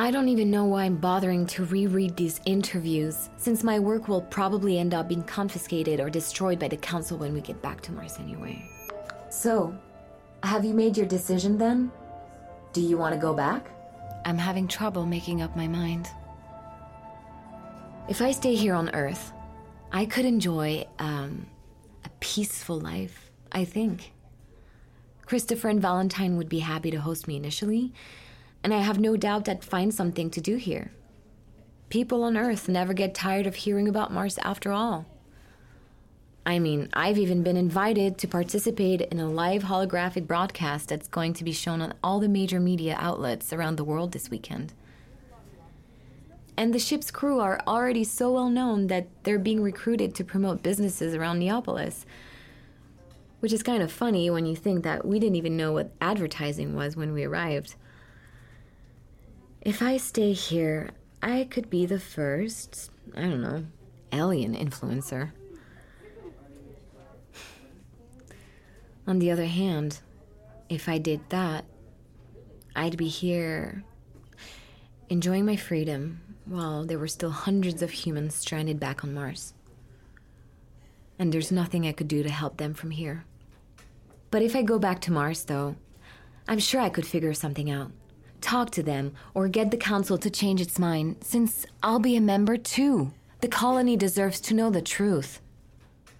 I don't even know why I'm bothering to reread these interviews, since my work will probably end up being confiscated or destroyed by the council when we get back to Mars anyway. So, have you made your decision then? Do you want to go back? I'm having trouble making up my mind. If I stay here on Earth, I could enjoy um, a peaceful life, I think. Christopher and Valentine would be happy to host me initially, and I have no doubt I'd find something to do here. People on Earth never get tired of hearing about Mars after all. I mean, I've even been invited to participate in a live holographic broadcast that's going to be shown on all the major media outlets around the world this weekend. And the ship's crew are already so well known that they're being recruited to promote businesses around Neopolis. Which is kind of funny when you think that we didn't even know what advertising was when we arrived. If I stay here, I could be the first, I don't know, alien influencer. On the other hand, if I did that, I'd be here enjoying my freedom while there were still hundreds of humans stranded back on Mars. And there's nothing I could do to help them from here. But if I go back to Mars, though, I'm sure I could figure something out talk to them, or get the council to change its mind, since I'll be a member too. The colony deserves to know the truth.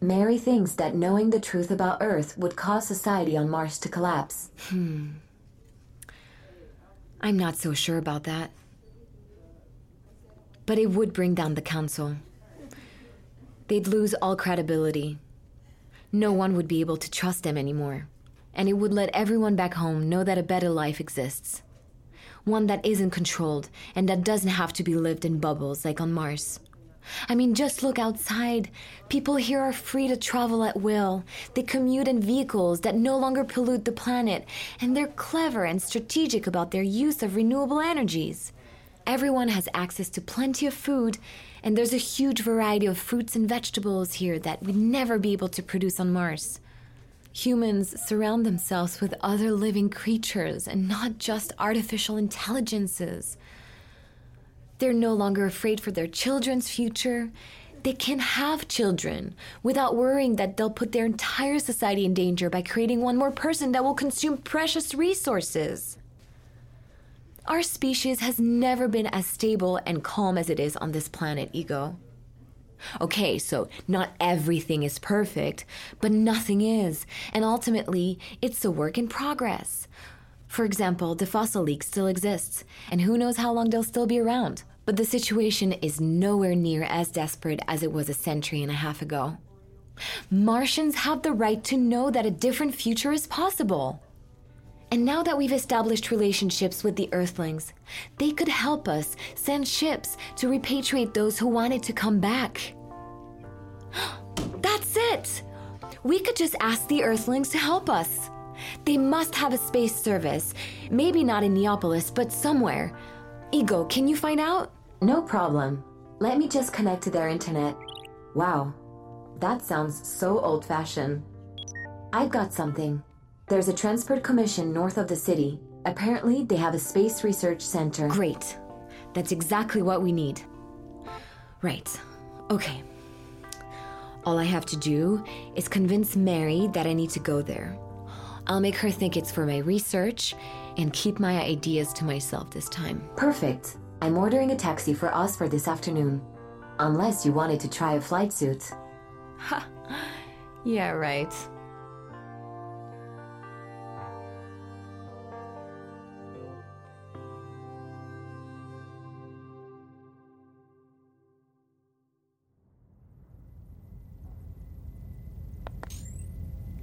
Mary thinks that knowing the truth about Earth would cause society on Mars to collapse. Hmm. I'm not so sure about that. But it would bring down the council. They'd lose all credibility. No one would be able to trust them anymore. And it would let everyone back home know that a better life exists one that isn't controlled and that doesn't have to be lived in bubbles like on Mars. I mean, just look outside. People here are free to travel at will. They commute in vehicles that no longer pollute the planet, and they're clever and strategic about their use of renewable energies. Everyone has access to plenty of food, and there's a huge variety of fruits and vegetables here that we'd never be able to produce on Mars. Humans surround themselves with other living creatures and not just artificial intelligences. They're no longer afraid for their children's future. They can have children without worrying that they'll put their entire society in danger by creating one more person that will consume precious resources. Our species has never been as stable and calm as it is on this planet, Ego. Okay, so not everything is perfect, but nothing is, and ultimately, it's a work in progress. For example, the fossil leak still exists, and who knows how long they'll still be around. But the situation is nowhere near as desperate as it was a century and a half ago. Martians have the right to know that a different future is possible. And now that we've established relationships with the Earthlings, they could help us send ships to repatriate those who wanted to come back. That's it! We could just ask the Earthlings to help us. They must have a space service. Maybe not in Neopolis, but somewhere. Ego, can you find out? No problem. Let me just connect to their internet. Wow, that sounds so old fashioned. I've got something. There's a transport commission north of the city. Apparently, they have a space research center. Great. That's exactly what we need. Right. Okay. All I have to do is convince Mary that I need to go there. I'll make her think it's for my research and keep my ideas to myself this time. Perfect. I'm ordering a taxi for us for this afternoon. Unless you wanted to try a flight suit. Ha! yeah, right.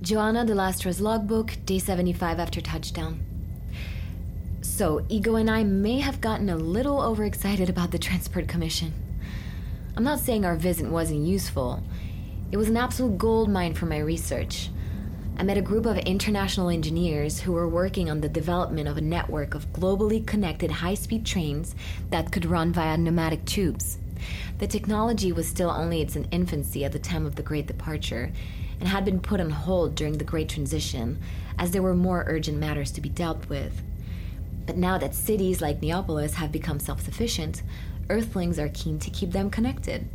Joanna de Lastra's logbook, day 75 after touchdown. So, Ego and I may have gotten a little overexcited about the Transport Commission. I'm not saying our visit wasn't useful, it was an absolute gold mine for my research. I met a group of international engineers who were working on the development of a network of globally connected high speed trains that could run via pneumatic tubes. The technology was still only its infancy at the time of the Great Departure, and had been put on hold during the Great Transition, as there were more urgent matters to be dealt with. But now that cities like Neapolis have become self sufficient, Earthlings are keen to keep them connected.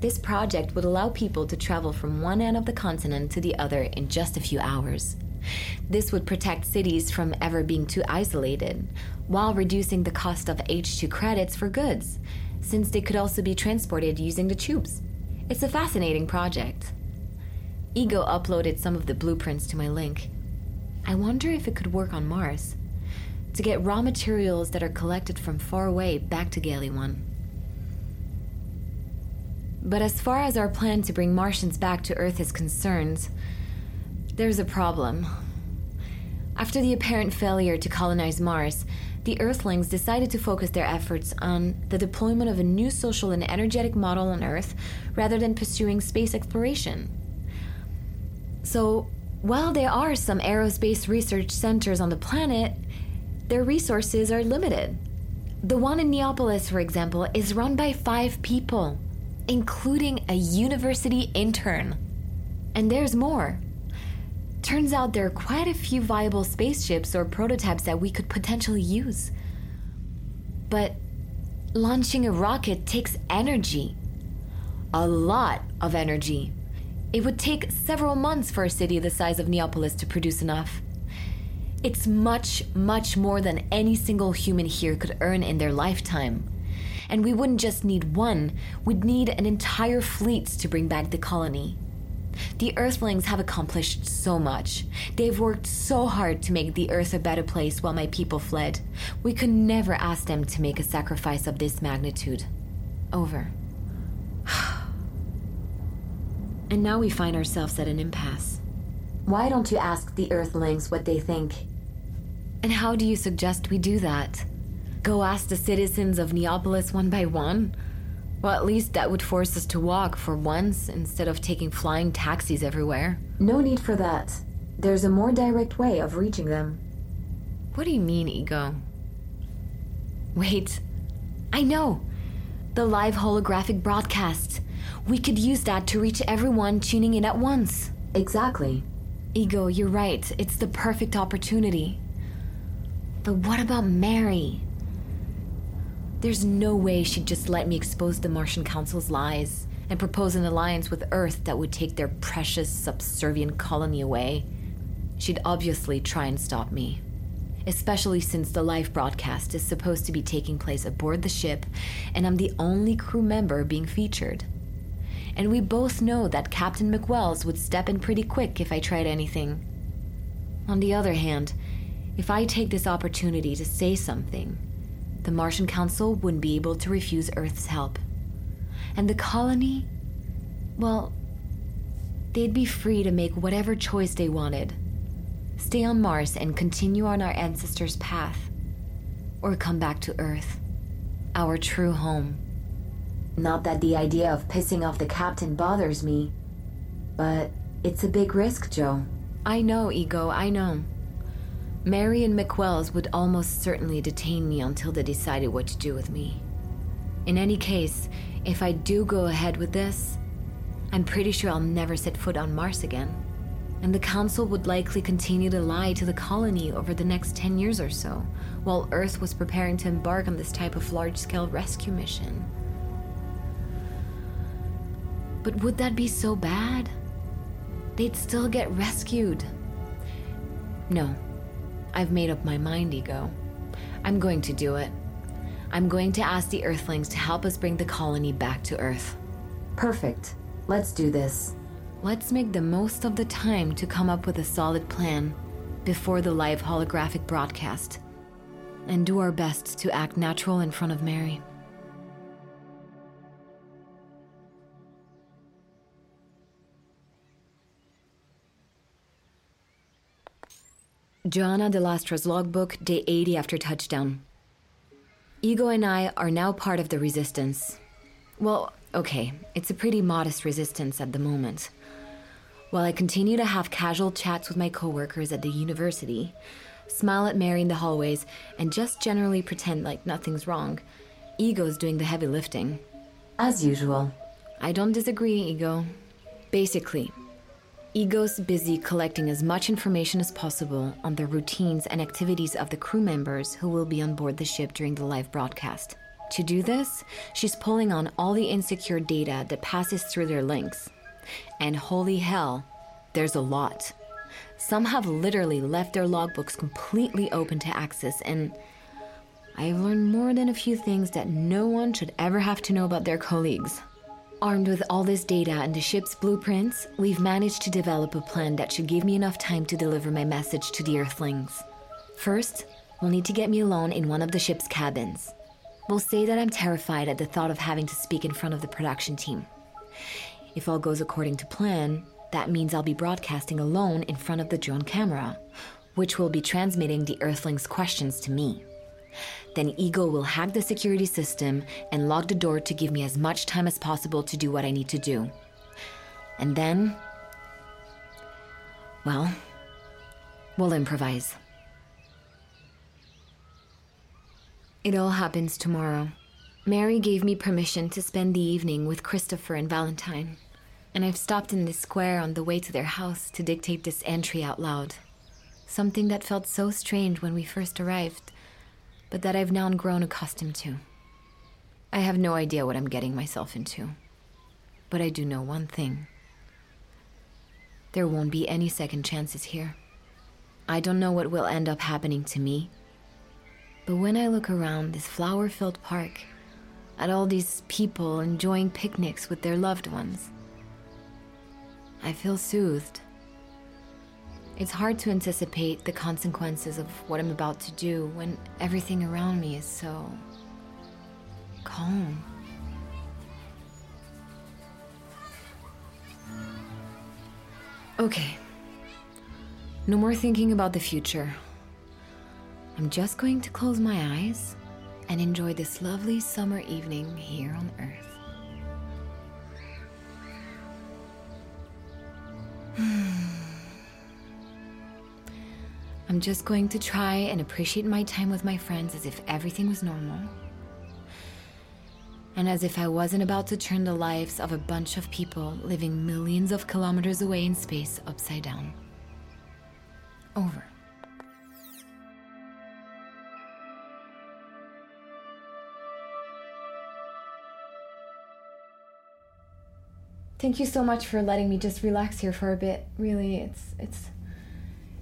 This project would allow people to travel from one end of the continent to the other in just a few hours. This would protect cities from ever being too isolated, while reducing the cost of H2 credits for goods, since they could also be transported using the tubes. It's a fascinating project. Ego uploaded some of the blueprints to my link. I wonder if it could work on Mars to get raw materials that are collected from far away back to Gali 1. But as far as our plan to bring Martians back to Earth is concerned, there's a problem. After the apparent failure to colonize Mars, the Earthlings decided to focus their efforts on the deployment of a new social and energetic model on Earth rather than pursuing space exploration. So, while there are some aerospace research centers on the planet, their resources are limited. The one in Neapolis, for example, is run by five people, including a university intern. And there's more. Turns out there are quite a few viable spaceships or prototypes that we could potentially use. But launching a rocket takes energy. A lot of energy. It would take several months for a city the size of Neapolis to produce enough. It's much, much more than any single human here could earn in their lifetime. And we wouldn't just need one, we'd need an entire fleet to bring back the colony. The Earthlings have accomplished so much. They've worked so hard to make the Earth a better place while my people fled. We could never ask them to make a sacrifice of this magnitude. Over. And now we find ourselves at an impasse. Why don't you ask the Earthlings what they think? And how do you suggest we do that? Go ask the citizens of Neapolis one by one? Well, at least that would force us to walk for once instead of taking flying taxis everywhere. No need for that. There's a more direct way of reaching them. What do you mean, Ego? Wait, I know! The live holographic broadcast. We could use that to reach everyone tuning in at once. Exactly. Ego, you're right. It's the perfect opportunity. But what about Mary? There's no way she'd just let me expose the Martian Council's lies and propose an alliance with Earth that would take their precious subservient colony away. She'd obviously try and stop me. Especially since the live broadcast is supposed to be taking place aboard the ship, and I'm the only crew member being featured. And we both know that Captain McWells would step in pretty quick if I tried anything. On the other hand, if I take this opportunity to say something, the Martian Council wouldn't be able to refuse Earth's help. And the colony, well, they'd be free to make whatever choice they wanted stay on Mars and continue on our ancestors' path, or come back to Earth, our true home. Not that the idea of pissing off the captain bothers me, but it's a big risk, Joe. I know, Ego, I know. Mary and McWells would almost certainly detain me until they decided what to do with me. In any case, if I do go ahead with this, I'm pretty sure I'll never set foot on Mars again. And the Council would likely continue to lie to the colony over the next 10 years or so, while Earth was preparing to embark on this type of large scale rescue mission. But would that be so bad? They'd still get rescued. No, I've made up my mind, Ego. I'm going to do it. I'm going to ask the Earthlings to help us bring the colony back to Earth. Perfect. Let's do this. Let's make the most of the time to come up with a solid plan before the live holographic broadcast and do our best to act natural in front of Mary. Joanna de Lastra's logbook, day 80 after touchdown. Ego and I are now part of the resistance. Well, okay, it's a pretty modest resistance at the moment. While I continue to have casual chats with my coworkers at the university, smile at Mary in the hallways, and just generally pretend like nothing's wrong, Ego's doing the heavy lifting. As usual. I don't disagree, Ego. Basically, Ego's busy collecting as much information as possible on the routines and activities of the crew members who will be on board the ship during the live broadcast. To do this, she's pulling on all the insecure data that passes through their links. And holy hell, there's a lot. Some have literally left their logbooks completely open to access, and I've learned more than a few things that no one should ever have to know about their colleagues. Armed with all this data and the ship's blueprints, we've managed to develop a plan that should give me enough time to deliver my message to the Earthlings. First, we'll need to get me alone in one of the ship's cabins. We'll say that I'm terrified at the thought of having to speak in front of the production team. If all goes according to plan, that means I'll be broadcasting alone in front of the drone camera, which will be transmitting the Earthlings' questions to me. Then Ego will hack the security system and lock the door to give me as much time as possible to do what I need to do. And then. Well, we'll improvise. It all happens tomorrow. Mary gave me permission to spend the evening with Christopher and Valentine, and I've stopped in this square on the way to their house to dictate this entry out loud. Something that felt so strange when we first arrived but that I've now grown accustomed to. I have no idea what I'm getting myself into. But I do know one thing there won't be any second chances here. I don't know what will end up happening to me. But when I look around this flower filled park, at all these people enjoying picnics with their loved ones, I feel soothed. It's hard to anticipate the consequences of what I'm about to do when everything around me is so calm. Okay. No more thinking about the future. I'm just going to close my eyes and enjoy this lovely summer evening here on Earth. I'm just going to try and appreciate my time with my friends as if everything was normal. And as if I wasn't about to turn the lives of a bunch of people living millions of kilometers away in space upside down. Over. Thank you so much for letting me just relax here for a bit. Really, it's it's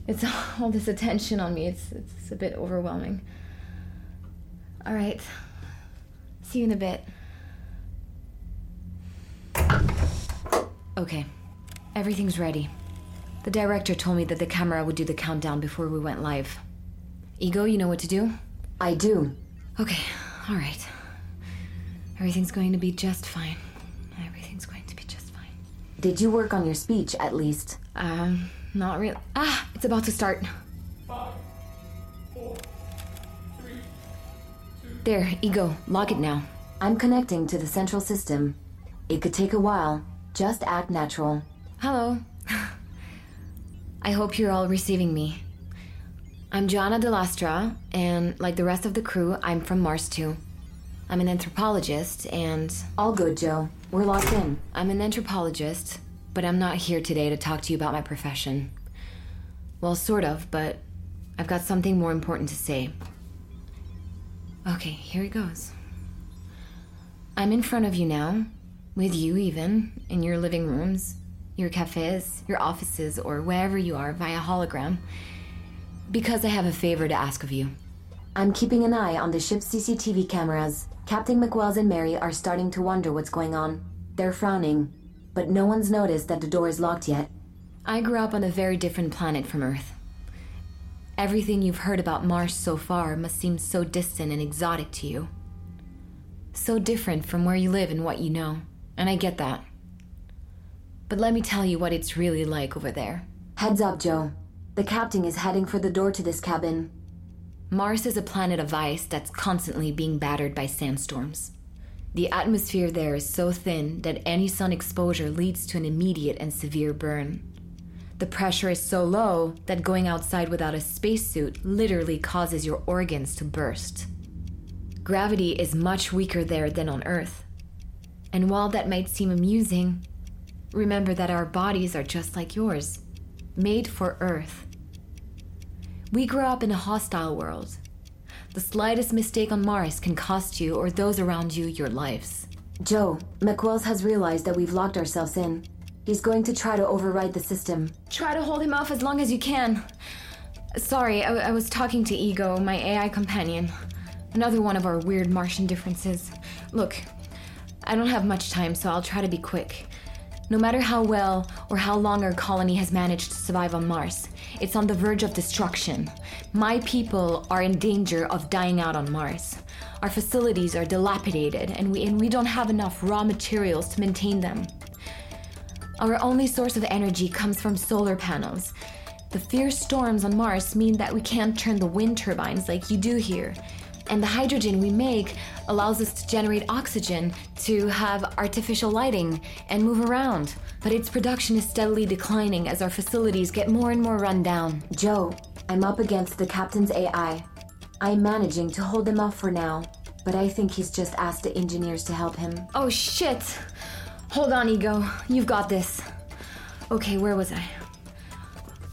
it's all this attention on me. It's it's a bit overwhelming. All right. See you in a bit. Okay. Everything's ready. The director told me that the camera would do the countdown before we went live. Ego, you know what to do? I do. Okay. All right. Everything's going to be just fine. Everything's going to be just fine. Did you work on your speech at least? Um, not really. Ah, it's about to start. Five, four, three, two. There, Ego, log it now. I'm connecting to the central system. It could take a while. Just act natural. Hello. I hope you're all receiving me. I'm Joanna Delastra, and like the rest of the crew, I'm from Mars too. I'm an anthropologist, and All good, Joe. We're locked in. I'm an anthropologist, but I'm not here today to talk to you about my profession. Well, sort of, but I've got something more important to say. Okay, here it goes. I'm in front of you now, with you even, in your living rooms, your cafes, your offices, or wherever you are via hologram, because I have a favor to ask of you. I'm keeping an eye on the ship's CCTV cameras. Captain McWells and Mary are starting to wonder what's going on. They're frowning, but no one's noticed that the door is locked yet. I grew up on a very different planet from Earth. Everything you've heard about Mars so far must seem so distant and exotic to you. So different from where you live and what you know, and I get that. But let me tell you what it's really like over there. Heads up, Joe. The captain is heading for the door to this cabin. Mars is a planet of ice that's constantly being battered by sandstorms. The atmosphere there is so thin that any sun exposure leads to an immediate and severe burn. The pressure is so low that going outside without a spacesuit literally causes your organs to burst. Gravity is much weaker there than on Earth. And while that might seem amusing, remember that our bodies are just like yours, made for Earth. We grew up in a hostile world. The slightest mistake on Mars can cost you or those around you your lives. Joe, McWells has realized that we've locked ourselves in. He's going to try to override the system. Try to hold him off as long as you can. Sorry, I, I was talking to Ego, my AI companion. Another one of our weird Martian differences. Look, I don't have much time, so I'll try to be quick. No matter how well or how long our colony has managed to survive on Mars, it's on the verge of destruction. My people are in danger of dying out on Mars. Our facilities are dilapidated, and we, and we don't have enough raw materials to maintain them. Our only source of energy comes from solar panels. The fierce storms on Mars mean that we can't turn the wind turbines like you do here. And the hydrogen we make allows us to generate oxygen to have artificial lighting and move around. But its production is steadily declining as our facilities get more and more run down. Joe, I'm up against the captain's AI. I'm managing to hold him off for now, but I think he's just asked the engineers to help him. Oh shit! Hold on, Ego. You've got this. Okay, where was I?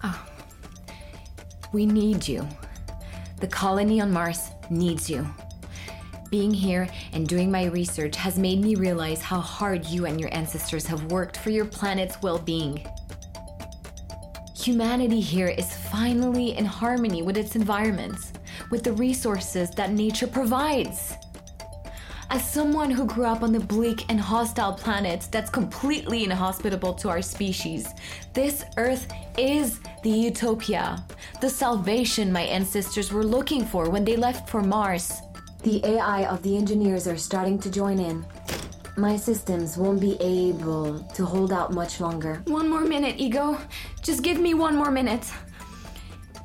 Oh. We need you. The colony on Mars needs you. Being here and doing my research has made me realize how hard you and your ancestors have worked for your planet's well being. Humanity here is finally in harmony with its environments, with the resources that nature provides. As someone who grew up on the bleak and hostile planet that's completely inhospitable to our species, this Earth is the utopia, the salvation my ancestors were looking for when they left for Mars. The AI of the engineers are starting to join in. My systems won't be able to hold out much longer. One more minute, Ego. Just give me one more minute.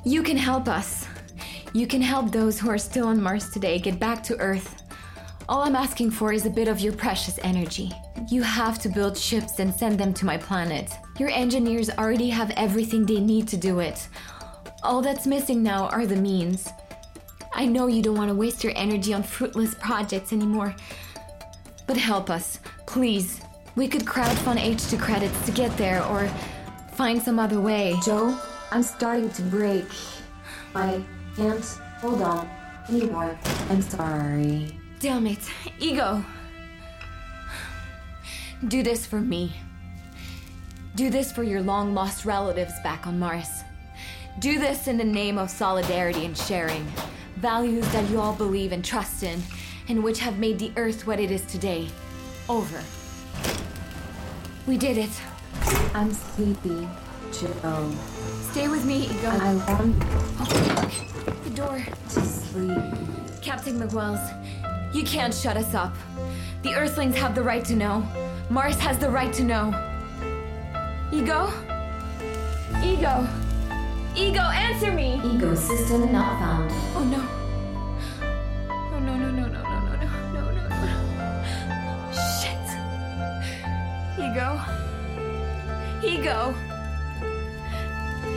You can help us. You can help those who are still on Mars today get back to Earth. All I'm asking for is a bit of your precious energy. You have to build ships and send them to my planet. Your engineers already have everything they need to do it. All that's missing now are the means. I know you don't want to waste your energy on fruitless projects anymore. But help us, please. We could crowdfund H2 credits to get there or find some other way. Joe, I'm starting to break. I can't hold on anymore. I'm sorry. Damn it, Ego. Do this for me. Do this for your long lost relatives back on Mars. Do this in the name of solidarity and sharing, values that you all believe and trust in, and which have made the Earth what it is today. Over. We did it. I'm sleepy, Joe. Stay with me, Ego. I want Oh. The door. to sleep. Captain McWells, you can't shut us up. The Earthlings have the right to know. Mars has the right to know. Ego? Ego? Ego, answer me! Ecosystem not found. Oh no. Oh no, no, no, no, no, no, no, no, no, no. Shit. Ego. Ego.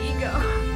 Ego.